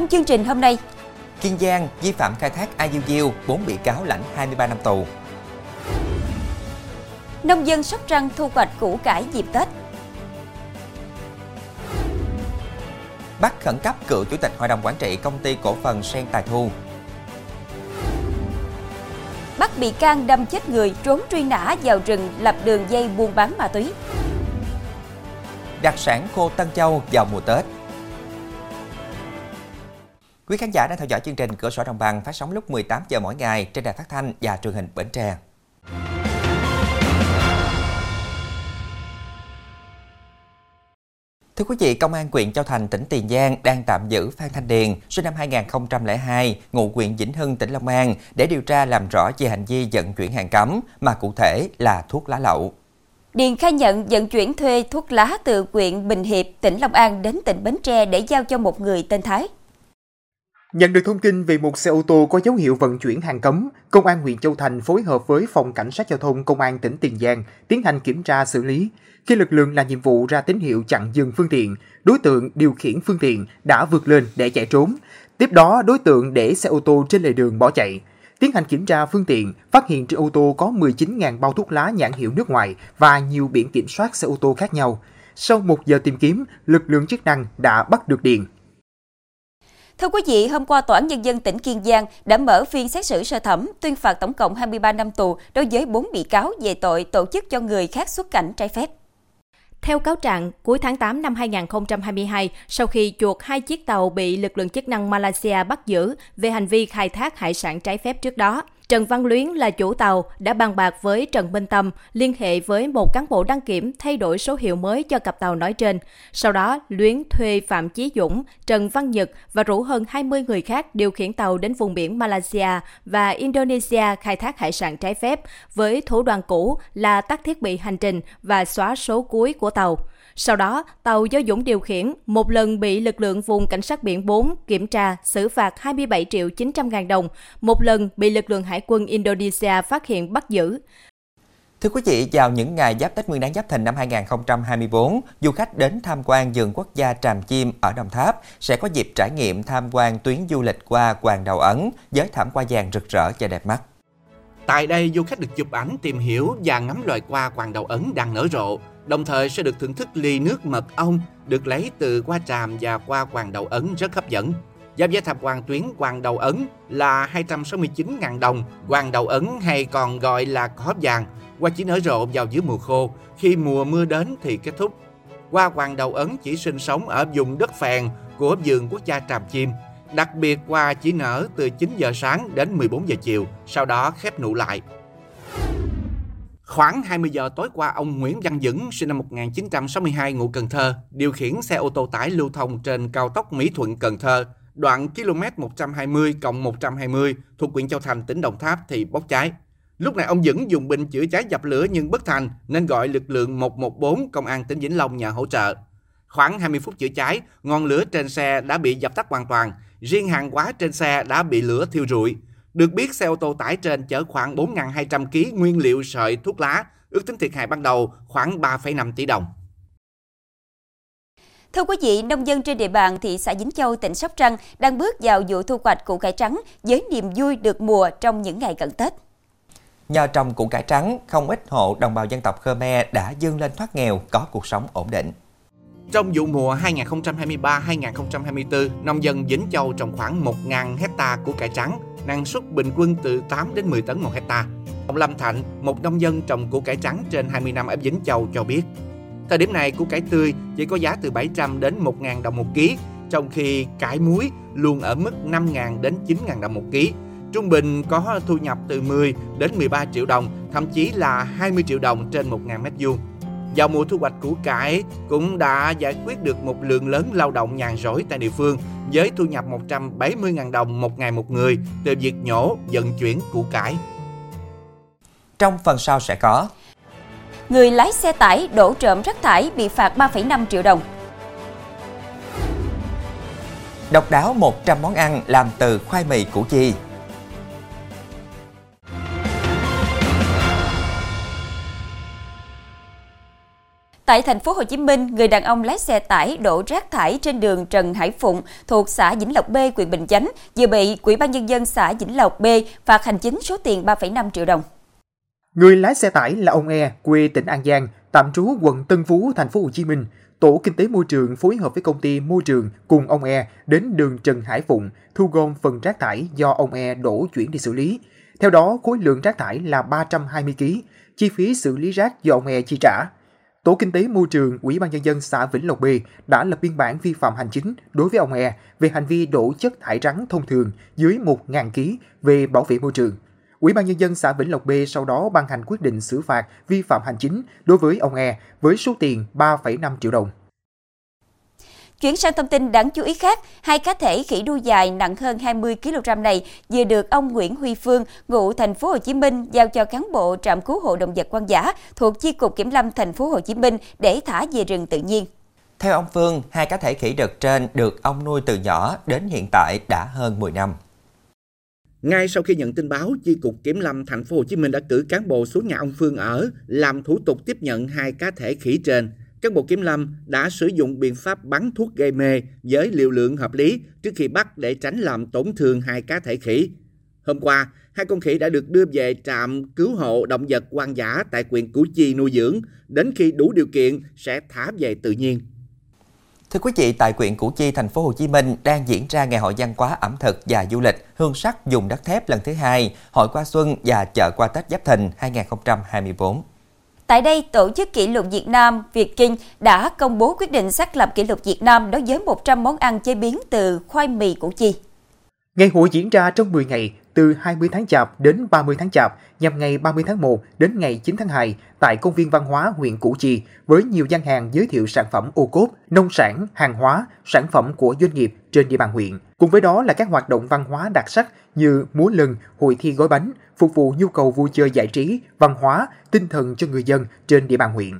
Trong chương trình hôm nay, Kiên Giang vi phạm khai thác IUU, 4 bị cáo lãnh 23 năm tù. nông dân Sóc Trăng thu hoạch củ cải dịp Tết. Bắt khẩn cấp cựu chủ tịch hội đồng quản trị công ty cổ phần Sen Tài Thu. Bắt bị can đâm chết người trốn truy nã vào rừng lập đường dây buôn bán ma túy. Đặc sản khô Tân Châu vào mùa Tết. Quý khán giả đang theo dõi chương trình Cửa sổ Đồng bằng phát sóng lúc 18 giờ mỗi ngày trên đài phát thanh và truyền hình Bến Tre. Thưa quý vị, Công an huyện Châu Thành, tỉnh Tiền Giang đang tạm giữ Phan Thanh Điền, sinh năm 2002, ngụ huyện Vĩnh Hưng, tỉnh Long An để điều tra làm rõ về hành vi vận chuyển hàng cấm, mà cụ thể là thuốc lá lậu. Điền khai nhận vận chuyển thuê thuốc lá từ huyện Bình Hiệp, tỉnh Long An đến tỉnh Bến Tre để giao cho một người tên Thái. Nhận được thông tin về một xe ô tô có dấu hiệu vận chuyển hàng cấm, Công an huyện Châu Thành phối hợp với Phòng Cảnh sát Giao thông Công an tỉnh Tiền Giang tiến hành kiểm tra xử lý. Khi lực lượng làm nhiệm vụ ra tín hiệu chặn dừng phương tiện, đối tượng điều khiển phương tiện đã vượt lên để chạy trốn. Tiếp đó, đối tượng để xe ô tô trên lề đường bỏ chạy. Tiến hành kiểm tra phương tiện, phát hiện trên ô tô có 19.000 bao thuốc lá nhãn hiệu nước ngoài và nhiều biển kiểm soát xe ô tô khác nhau. Sau một giờ tìm kiếm, lực lượng chức năng đã bắt được Điền. Thưa quý vị, hôm qua Tòa án Nhân dân tỉnh Kiên Giang đã mở phiên xét xử sơ thẩm tuyên phạt tổng cộng 23 năm tù đối với 4 bị cáo về tội tổ chức cho người khác xuất cảnh trái phép. Theo cáo trạng, cuối tháng 8 năm 2022, sau khi chuột hai chiếc tàu bị lực lượng chức năng Malaysia bắt giữ về hành vi khai thác hải sản trái phép trước đó, Trần Văn Luyến là chủ tàu đã bàn bạc với Trần Minh Tâm liên hệ với một cán bộ đăng kiểm thay đổi số hiệu mới cho cặp tàu nói trên. Sau đó, Luyến thuê Phạm Chí Dũng, Trần Văn Nhật và rủ hơn 20 người khác điều khiển tàu đến vùng biển Malaysia và Indonesia khai thác hải sản trái phép với thủ đoàn cũ là tắt thiết bị hành trình và xóa số cuối của tàu. Sau đó, tàu do Dũng điều khiển một lần bị lực lượng vùng cảnh sát biển 4 kiểm tra xử phạt 27 triệu 900 ngàn đồng, một lần bị lực lượng hải quân Indonesia phát hiện bắt giữ. Thưa quý vị, vào những ngày giáp Tết Nguyên đán Giáp Thìn năm 2024, du khách đến tham quan vườn quốc gia Tràm Chim ở Đồng Tháp sẽ có dịp trải nghiệm tham quan tuyến du lịch qua Hoàng Đầu Ấn với thảm hoa vàng rực rỡ và đẹp mắt. Tại đây, du khách được chụp ảnh, tìm hiểu và ngắm loài hoa Hoàng Đầu Ấn đang nở rộ, đồng thời sẽ được thưởng thức ly nước mật ong được lấy từ hoa tràm và hoa Hoàng Đầu Ấn rất hấp dẫn. Giá vé tham quan tuyến Hoàng Đầu Ấn là 269.000 đồng. Hoàng Đầu Ấn hay còn gọi là cỏ vàng, hoa chỉ nở rộ vào giữa mùa khô, khi mùa mưa đến thì kết thúc. Hoa Hoàng Đầu Ấn chỉ sinh sống ở vùng đất phèn của vườn quốc gia Tràm Chim. Đặc biệt hoa chỉ nở từ 9 giờ sáng đến 14 giờ chiều, sau đó khép nụ lại. Khoảng 20 giờ tối qua, ông Nguyễn Văn Dững, sinh năm 1962, ngụ Cần Thơ, điều khiển xe ô tô tải lưu thông trên cao tốc Mỹ Thuận Cần Thơ, đoạn km 120 cộng 120 thuộc huyện Châu Thành, tỉnh Đồng Tháp thì bốc cháy. Lúc này ông Dững dùng bình chữa cháy dập lửa nhưng bất thành nên gọi lực lượng 114 công an tỉnh Vĩnh Long nhờ hỗ trợ. Khoảng 20 phút chữa cháy, ngọn lửa trên xe đã bị dập tắt hoàn toàn, riêng hàng hóa trên xe đã bị lửa thiêu rụi. Được biết, xe ô tô tải trên chở khoảng 4.200 kg nguyên liệu sợi thuốc lá, ước tính thiệt hại ban đầu khoảng 3,5 tỷ đồng. Thưa quý vị, nông dân trên địa bàn thị xã Vĩnh Châu, tỉnh Sóc Trăng đang bước vào vụ thu hoạch củ cải trắng với niềm vui được mùa trong những ngày cận Tết. Nhờ trồng củ cải trắng, không ít hộ đồng bào dân tộc Khmer đã vươn lên thoát nghèo, có cuộc sống ổn định. Trong vụ mùa 2023-2024, nông dân Vĩnh Châu trồng khoảng 1.000 hecta củ cải trắng, năng suất bình quân từ 8 đến 10 tấn một hecta. Ông Lâm Thạnh, một nông dân trồng củ cải trắng trên 20 năm ở Vĩnh Châu cho biết, thời điểm này củ cải tươi chỉ có giá từ 700 đến 1.000 đồng một ký, trong khi cải muối luôn ở mức 5.000 đến 9.000 đồng một ký. Trung bình có thu nhập từ 10 đến 13 triệu đồng, thậm chí là 20 triệu đồng trên 1.000 mét vuông. Vào mùa thu hoạch củ cải cũng đã giải quyết được một lượng lớn lao động nhàn rỗi tại địa phương với thu nhập 170.000 đồng một ngày một người từ việc nhổ, vận chuyển củ cải. Trong phần sau sẽ có Người lái xe tải đổ trộm rác thải bị phạt 3,5 triệu đồng. Độc đáo 100 món ăn làm từ khoai mì củ chi. Tại thành phố Hồ Chí Minh, người đàn ông lái xe tải đổ rác thải trên đường Trần Hải Phụng thuộc xã Vĩnh Lộc B, huyện Bình Chánh vừa bị Ủy ban nhân dân xã Vĩnh Lộc B phạt hành chính số tiền 3,5 triệu đồng. Người lái xe tải là ông E, quê tỉnh An Giang, tạm trú quận Tân Phú, thành phố Hồ Chí Minh. Tổ Kinh tế Môi trường phối hợp với công ty Môi trường cùng ông E đến đường Trần Hải Phụng thu gom phần rác thải do ông E đổ chuyển đi xử lý. Theo đó, khối lượng rác thải là 320 kg, chi phí xử lý rác do ông E chi trả. Tổ Kinh tế Môi trường Ủy ban nhân dân xã Vĩnh Lộc B đã lập biên bản vi phạm hành chính đối với ông E về hành vi đổ chất thải rắn thông thường dưới 1.000 kg về bảo vệ môi trường. Ủy ban nhân dân xã Vĩnh Lộc B sau đó ban hành quyết định xử phạt vi phạm hành chính đối với ông E với số tiền 3,5 triệu đồng. Chuyển sang thông tin đáng chú ý khác, hai cá thể khỉ đuôi dài nặng hơn 20 kg này vừa được ông Nguyễn Huy Phương, ngụ thành phố Hồ Chí Minh giao cho cán bộ trạm cứu hộ động vật hoang dã thuộc chi cục kiểm lâm thành phố Hồ Chí Minh để thả về rừng tự nhiên. Theo ông Phương, hai cá thể khỉ đực trên được ông nuôi từ nhỏ đến hiện tại đã hơn 10 năm. Ngay sau khi nhận tin báo, chi cục kiểm lâm thành phố Hồ Chí Minh đã cử cán bộ xuống nhà ông Phương ở làm thủ tục tiếp nhận hai cá thể khỉ trên các bộ kiểm lâm đã sử dụng biện pháp bắn thuốc gây mê với liều lượng hợp lý trước khi bắt để tránh làm tổn thương hai cá thể khỉ. Hôm qua, hai con khỉ đã được đưa về trạm cứu hộ động vật hoang dã tại huyện Củ Chi nuôi dưỡng, đến khi đủ điều kiện sẽ thả về tự nhiên. Thưa quý vị, tại huyện Củ Chi, thành phố Hồ Chí Minh đang diễn ra ngày hội văn hóa ẩm thực và du lịch hương sắc dùng đất thép lần thứ hai, hội qua xuân và chợ qua Tết Giáp Thìn 2024. Tại đây, Tổ chức Kỷ lục Việt Nam Việt Kinh đã công bố quyết định xác lập kỷ lục Việt Nam đối với 100 món ăn chế biến từ khoai mì Củ Chi. Ngày hội diễn ra trong 10 ngày, từ 20 tháng Chạp đến 30 tháng Chạp, nhằm ngày 30 tháng 1 đến ngày 9 tháng 2 tại Công viên Văn hóa huyện Củ Chi với nhiều gian hàng giới thiệu sản phẩm ô cốp, nông sản, hàng hóa, sản phẩm của doanh nghiệp trên địa bàn huyện. Cùng với đó là các hoạt động văn hóa đặc sắc như múa lân, hội thi gói bánh, phục vụ nhu cầu vui chơi giải trí, văn hóa, tinh thần cho người dân trên địa bàn huyện.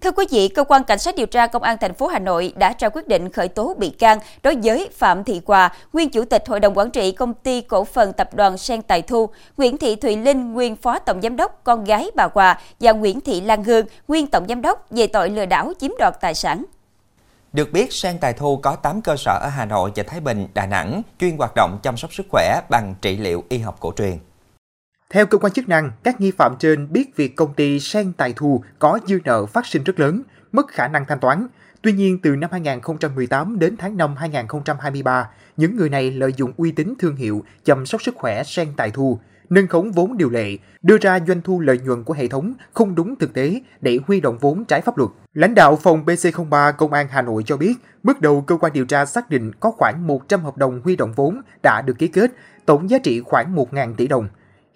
Thưa quý vị, cơ quan cảnh sát điều tra công an thành phố Hà Nội đã ra quyết định khởi tố bị can đối với Phạm Thị Hòa, nguyên chủ tịch hội đồng quản trị công ty cổ phần tập đoàn Sen Tài Thu, Nguyễn Thị Thùy Linh, nguyên phó tổng giám đốc con gái bà Hòa và Nguyễn Thị Lan Hương, nguyên tổng giám đốc về tội lừa đảo chiếm đoạt tài sản. Được biết, Sen Tài Thu có 8 cơ sở ở Hà Nội và Thái Bình, Đà Nẵng, chuyên hoạt động chăm sóc sức khỏe bằng trị liệu y học cổ truyền. Theo cơ quan chức năng, các nghi phạm trên biết việc công ty Sen Tài Thu có dư nợ phát sinh rất lớn, mất khả năng thanh toán. Tuy nhiên, từ năm 2018 đến tháng 5 2023, những người này lợi dụng uy tín thương hiệu chăm sóc sức khỏe Sen Tài Thu, nâng khống vốn điều lệ, đưa ra doanh thu lợi nhuận của hệ thống không đúng thực tế để huy động vốn trái pháp luật. Lãnh đạo phòng PC03 Công an Hà Nội cho biết, bước đầu cơ quan điều tra xác định có khoảng 100 hợp đồng huy động vốn đã được ký kết, tổng giá trị khoảng 1.000 tỷ đồng.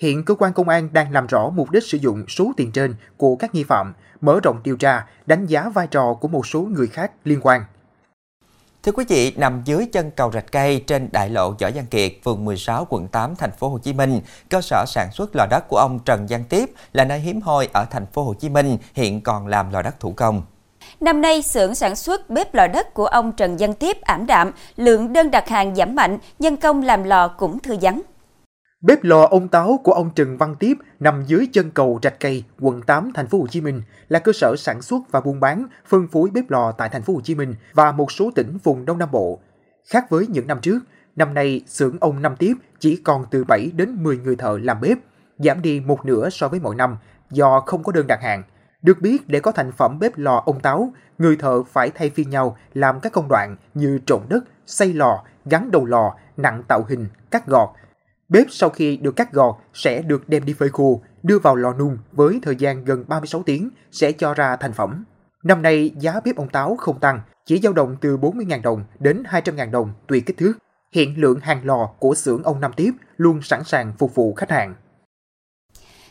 Hiện cơ quan công an đang làm rõ mục đích sử dụng số tiền trên của các nghi phạm, mở rộng điều tra, đánh giá vai trò của một số người khác liên quan. Thưa quý vị, nằm dưới chân cầu rạch cây trên đại lộ Võ Văn Kiệt, phường 16, quận 8, thành phố Hồ Chí Minh, cơ sở sản xuất lò đất của ông Trần Văn Tiếp là nơi hiếm hoi ở thành phố Hồ Chí Minh, hiện còn làm lò đất thủ công. Năm nay, xưởng sản xuất bếp lò đất của ông Trần Văn Tiếp ảm đạm, lượng đơn đặt hàng giảm mạnh, nhân công làm lò cũng thư vắng. Bếp lò ông Táo của ông Trần Văn Tiếp nằm dưới chân cầu Rạch Cây, quận 8, thành phố Hồ Chí Minh là cơ sở sản xuất và buôn bán, phân phối bếp lò tại thành phố Hồ Chí Minh và một số tỉnh vùng Đông Nam Bộ. Khác với những năm trước, năm nay xưởng ông Năm Tiếp chỉ còn từ 7 đến 10 người thợ làm bếp, giảm đi một nửa so với mọi năm do không có đơn đặt hàng. Được biết, để có thành phẩm bếp lò ông Táo, người thợ phải thay phiên nhau làm các công đoạn như trộn đất, xây lò, gắn đầu lò, nặng tạo hình, cắt gọt, Bếp sau khi được cắt gọt sẽ được đem đi phơi khô, đưa vào lò nung với thời gian gần 36 tiếng sẽ cho ra thành phẩm. Năm nay giá bếp ông táo không tăng, chỉ dao động từ 40.000 đồng đến 200.000 đồng tùy kích thước. Hiện lượng hàng lò của xưởng ông Năm Tiếp luôn sẵn sàng phục vụ khách hàng.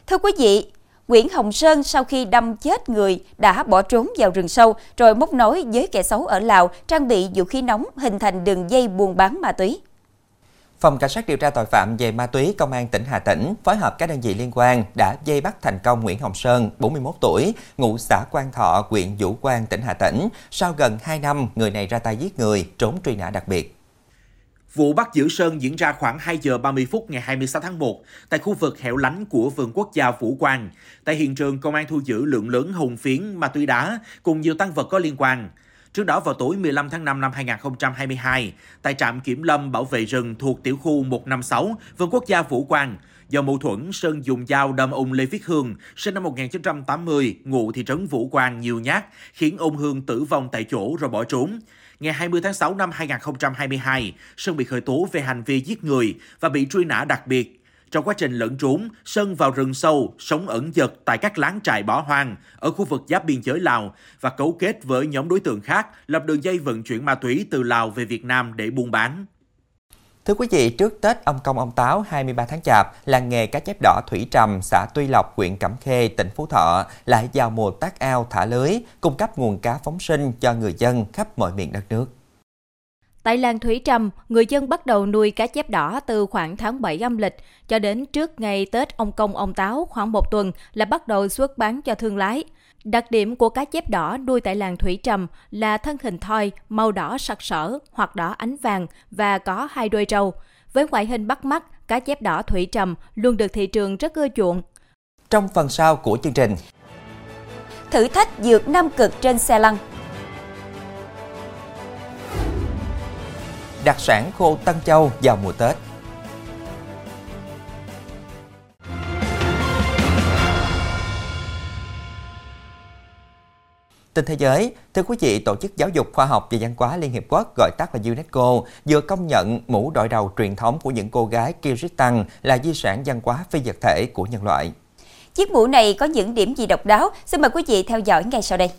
Thưa quý vị, Nguyễn Hồng Sơn sau khi đâm chết người đã bỏ trốn vào rừng sâu rồi móc nối với kẻ xấu ở Lào trang bị vũ khí nóng hình thành đường dây buôn bán ma túy. Phòng Cảnh sát điều tra tội phạm về ma túy Công an tỉnh Hà Tĩnh phối hợp các đơn vị liên quan đã dây bắt thành công Nguyễn Hồng Sơn, 41 tuổi, ngụ xã Quang Thọ, huyện Vũ Quang, tỉnh Hà Tĩnh. Sau gần 2 năm, người này ra tay giết người, trốn truy nã đặc biệt. Vụ bắt giữ Sơn diễn ra khoảng 2 giờ 30 phút ngày 26 tháng 1 tại khu vực hẻo lánh của vườn quốc gia Vũ Quang. Tại hiện trường, công an thu giữ lượng lớn hồng phiến, ma túy đá cùng nhiều tăng vật có liên quan. Trước đó vào tối 15 tháng 5 năm 2022, tại trạm kiểm lâm bảo vệ rừng thuộc tiểu khu 156, vườn quốc gia Vũ Quang, do mâu thuẫn, Sơn dùng dao đâm ông Lê Viết Hương, sinh năm 1980, ngụ thị trấn Vũ Quang nhiều nhát, khiến ông Hương tử vong tại chỗ rồi bỏ trốn. Ngày 20 tháng 6 năm 2022, Sơn bị khởi tố về hành vi giết người và bị truy nã đặc biệt. Trong quá trình lẫn trốn, Sơn vào rừng sâu, sống ẩn dật tại các láng trại bỏ hoang ở khu vực giáp biên giới Lào và cấu kết với nhóm đối tượng khác lập đường dây vận chuyển ma túy từ Lào về Việt Nam để buôn bán. Thưa quý vị, trước Tết ông Công ông Táo 23 tháng Chạp, làng nghề cá chép đỏ Thủy Trầm, xã Tuy Lộc, huyện Cẩm Khê, tỉnh Phú Thọ lại vào mùa tác ao thả lưới, cung cấp nguồn cá phóng sinh cho người dân khắp mọi miền đất nước. Tại làng Thủy Trầm, người dân bắt đầu nuôi cá chép đỏ từ khoảng tháng 7 âm lịch cho đến trước ngày Tết ông Công ông Táo khoảng một tuần là bắt đầu xuất bán cho thương lái. Đặc điểm của cá chép đỏ nuôi tại làng Thủy Trầm là thân hình thoi, màu đỏ sặc sỡ hoặc đỏ ánh vàng và có hai đôi râu. Với ngoại hình bắt mắt, cá chép đỏ Thủy Trầm luôn được thị trường rất ưa chuộng. Trong phần sau của chương trình, Thử thách dược năm cực trên xe lăn. Đặc sản khô Tân Châu vào mùa Tết. Tin thế giới, thưa quý vị, Tổ chức Giáo dục Khoa học và Văn hóa Liên Hiệp Quốc gọi tắt là UNESCO vừa công nhận mũ đội đầu truyền thống của những cô gái Kyrgyzstan là di sản văn hóa phi vật thể của nhân loại. Chiếc mũ này có những điểm gì độc đáo? Xin mời quý vị theo dõi ngay sau đây.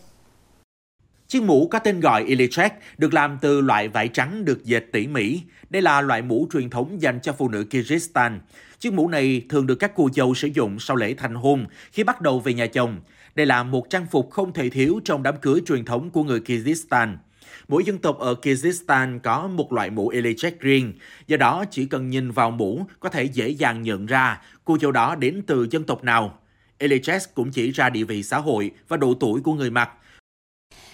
Chiếc mũ có tên gọi Ilichek được làm từ loại vải trắng được dệt tỉ mỉ. Đây là loại mũ truyền thống dành cho phụ nữ Kyrgyzstan. Chiếc mũ này thường được các cô dâu sử dụng sau lễ thành hôn khi bắt đầu về nhà chồng. Đây là một trang phục không thể thiếu trong đám cưới truyền thống của người Kyrgyzstan. Mỗi dân tộc ở Kyrgyzstan có một loại mũ Ilichek riêng, do đó chỉ cần nhìn vào mũ có thể dễ dàng nhận ra cô dâu đó đến từ dân tộc nào. Ilichek cũng chỉ ra địa vị xã hội và độ tuổi của người mặc,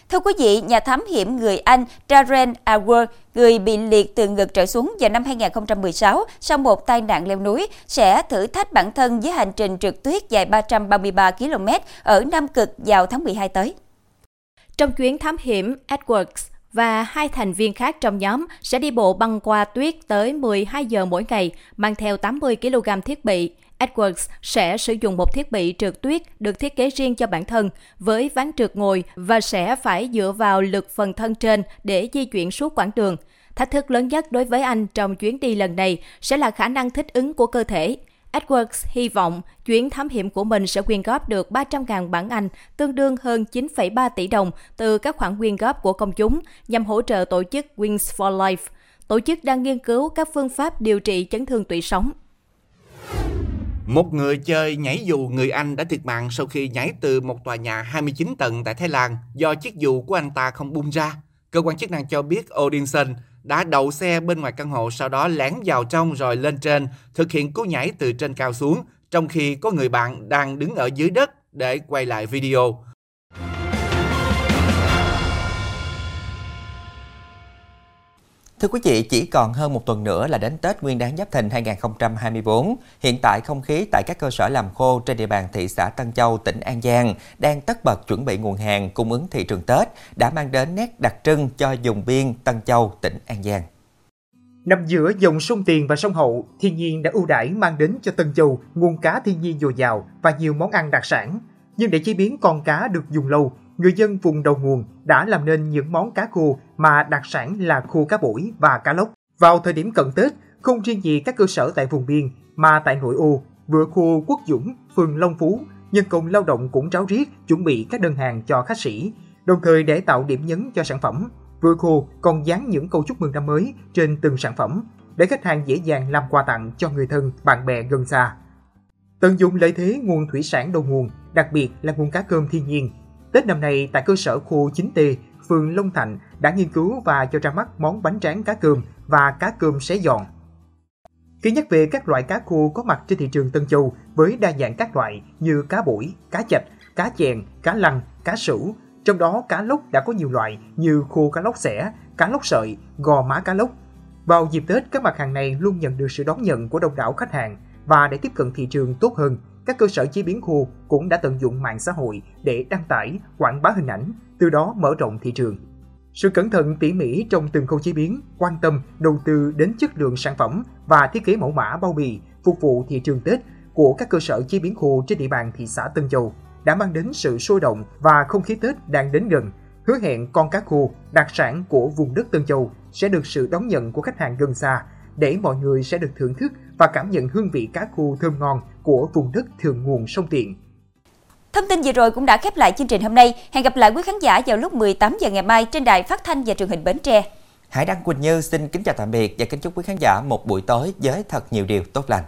Thưa quý vị, nhà thám hiểm người Anh Darren Awer, người bị liệt từ ngực trở xuống vào năm 2016 sau một tai nạn leo núi, sẽ thử thách bản thân với hành trình trượt tuyết dài 333 km ở Nam Cực vào tháng 12 tới. Trong chuyến thám hiểm, Edwards và hai thành viên khác trong nhóm sẽ đi bộ băng qua tuyết tới 12 giờ mỗi ngày, mang theo 80 kg thiết bị. Edwards sẽ sử dụng một thiết bị trượt tuyết được thiết kế riêng cho bản thân với ván trượt ngồi và sẽ phải dựa vào lực phần thân trên để di chuyển suốt quãng đường. Thách thức lớn nhất đối với anh trong chuyến đi lần này sẽ là khả năng thích ứng của cơ thể. Edwards hy vọng chuyến thám hiểm của mình sẽ quyên góp được 300.000 bảng Anh, tương đương hơn 9,3 tỷ đồng từ các khoản quyên góp của công chúng nhằm hỗ trợ tổ chức Wings for Life. Tổ chức đang nghiên cứu các phương pháp điều trị chấn thương tủy sống. Một người chơi nhảy dù người Anh đã thiệt mạng sau khi nhảy từ một tòa nhà 29 tầng tại Thái Lan do chiếc dù của anh ta không bung ra. Cơ quan chức năng cho biết Odinson đã đậu xe bên ngoài căn hộ sau đó lén vào trong rồi lên trên, thực hiện cú nhảy từ trên cao xuống, trong khi có người bạn đang đứng ở dưới đất để quay lại video. Thưa quý vị, chỉ còn hơn một tuần nữa là đến Tết Nguyên đán Giáp Thìn 2024. Hiện tại không khí tại các cơ sở làm khô trên địa bàn thị xã Tân Châu, tỉnh An Giang đang tất bật chuẩn bị nguồn hàng cung ứng thị trường Tết đã mang đến nét đặc trưng cho vùng biên Tân Châu, tỉnh An Giang. Nằm giữa dòng sông Tiền và sông Hậu, thiên nhiên đã ưu đãi mang đến cho Tân Châu nguồn cá thiên nhiên dồi dào và nhiều món ăn đặc sản. Nhưng để chế biến con cá được dùng lâu, người dân vùng đầu nguồn đã làm nên những món cá khô mà đặc sản là khô cá bổi và cá lóc. Vào thời điểm cận Tết, không riêng gì các cơ sở tại vùng biên mà tại nội ô, vựa khô Quốc Dũng, phường Long Phú, nhân công lao động cũng ráo riết chuẩn bị các đơn hàng cho khách sĩ, đồng thời để tạo điểm nhấn cho sản phẩm. Vựa khô còn dán những câu chúc mừng năm mới trên từng sản phẩm để khách hàng dễ dàng làm quà tặng cho người thân, bạn bè gần xa. Tận dụng lợi thế nguồn thủy sản đầu nguồn, đặc biệt là nguồn cá cơm thiên nhiên. Tết năm nay tại cơ sở khu 9T, phường Long Thạnh đã nghiên cứu và cho ra mắt món bánh tráng cá cơm và cá cơm xé giòn. Khi nhắc về các loại cá khô có mặt trên thị trường Tân Châu với đa dạng các loại như cá bổi, cá chạch, cá chèn, cá lăng, cá sửu, trong đó cá lóc đã có nhiều loại như khô cá lóc xẻ, cá lóc sợi, gò má cá lóc. Vào dịp Tết, các mặt hàng này luôn nhận được sự đón nhận của đông đảo khách hàng và để tiếp cận thị trường tốt hơn, các cơ sở chế biến khô cũng đã tận dụng mạng xã hội để đăng tải, quảng bá hình ảnh, từ đó mở rộng thị trường. Sự cẩn thận tỉ mỉ trong từng khâu chế biến, quan tâm, đầu tư đến chất lượng sản phẩm và thiết kế mẫu mã bao bì phục vụ thị trường Tết của các cơ sở chế biến khô trên địa bàn thị xã Tân Châu đã mang đến sự sôi động và không khí Tết đang đến gần, hứa hẹn con cá khô, đặc sản của vùng đất Tân Châu sẽ được sự đón nhận của khách hàng gần xa để mọi người sẽ được thưởng thức và cảm nhận hương vị cá khô thơm ngon của vùng đất thượng nguồn sông Tiện. Thông tin vừa rồi cũng đã khép lại chương trình hôm nay. Hẹn gặp lại quý khán giả vào lúc 18 giờ ngày mai trên đài phát thanh và truyền hình Bến Tre. Hải Đăng Quỳnh Như xin kính chào tạm biệt và kính chúc quý khán giả một buổi tối với thật nhiều điều tốt lành.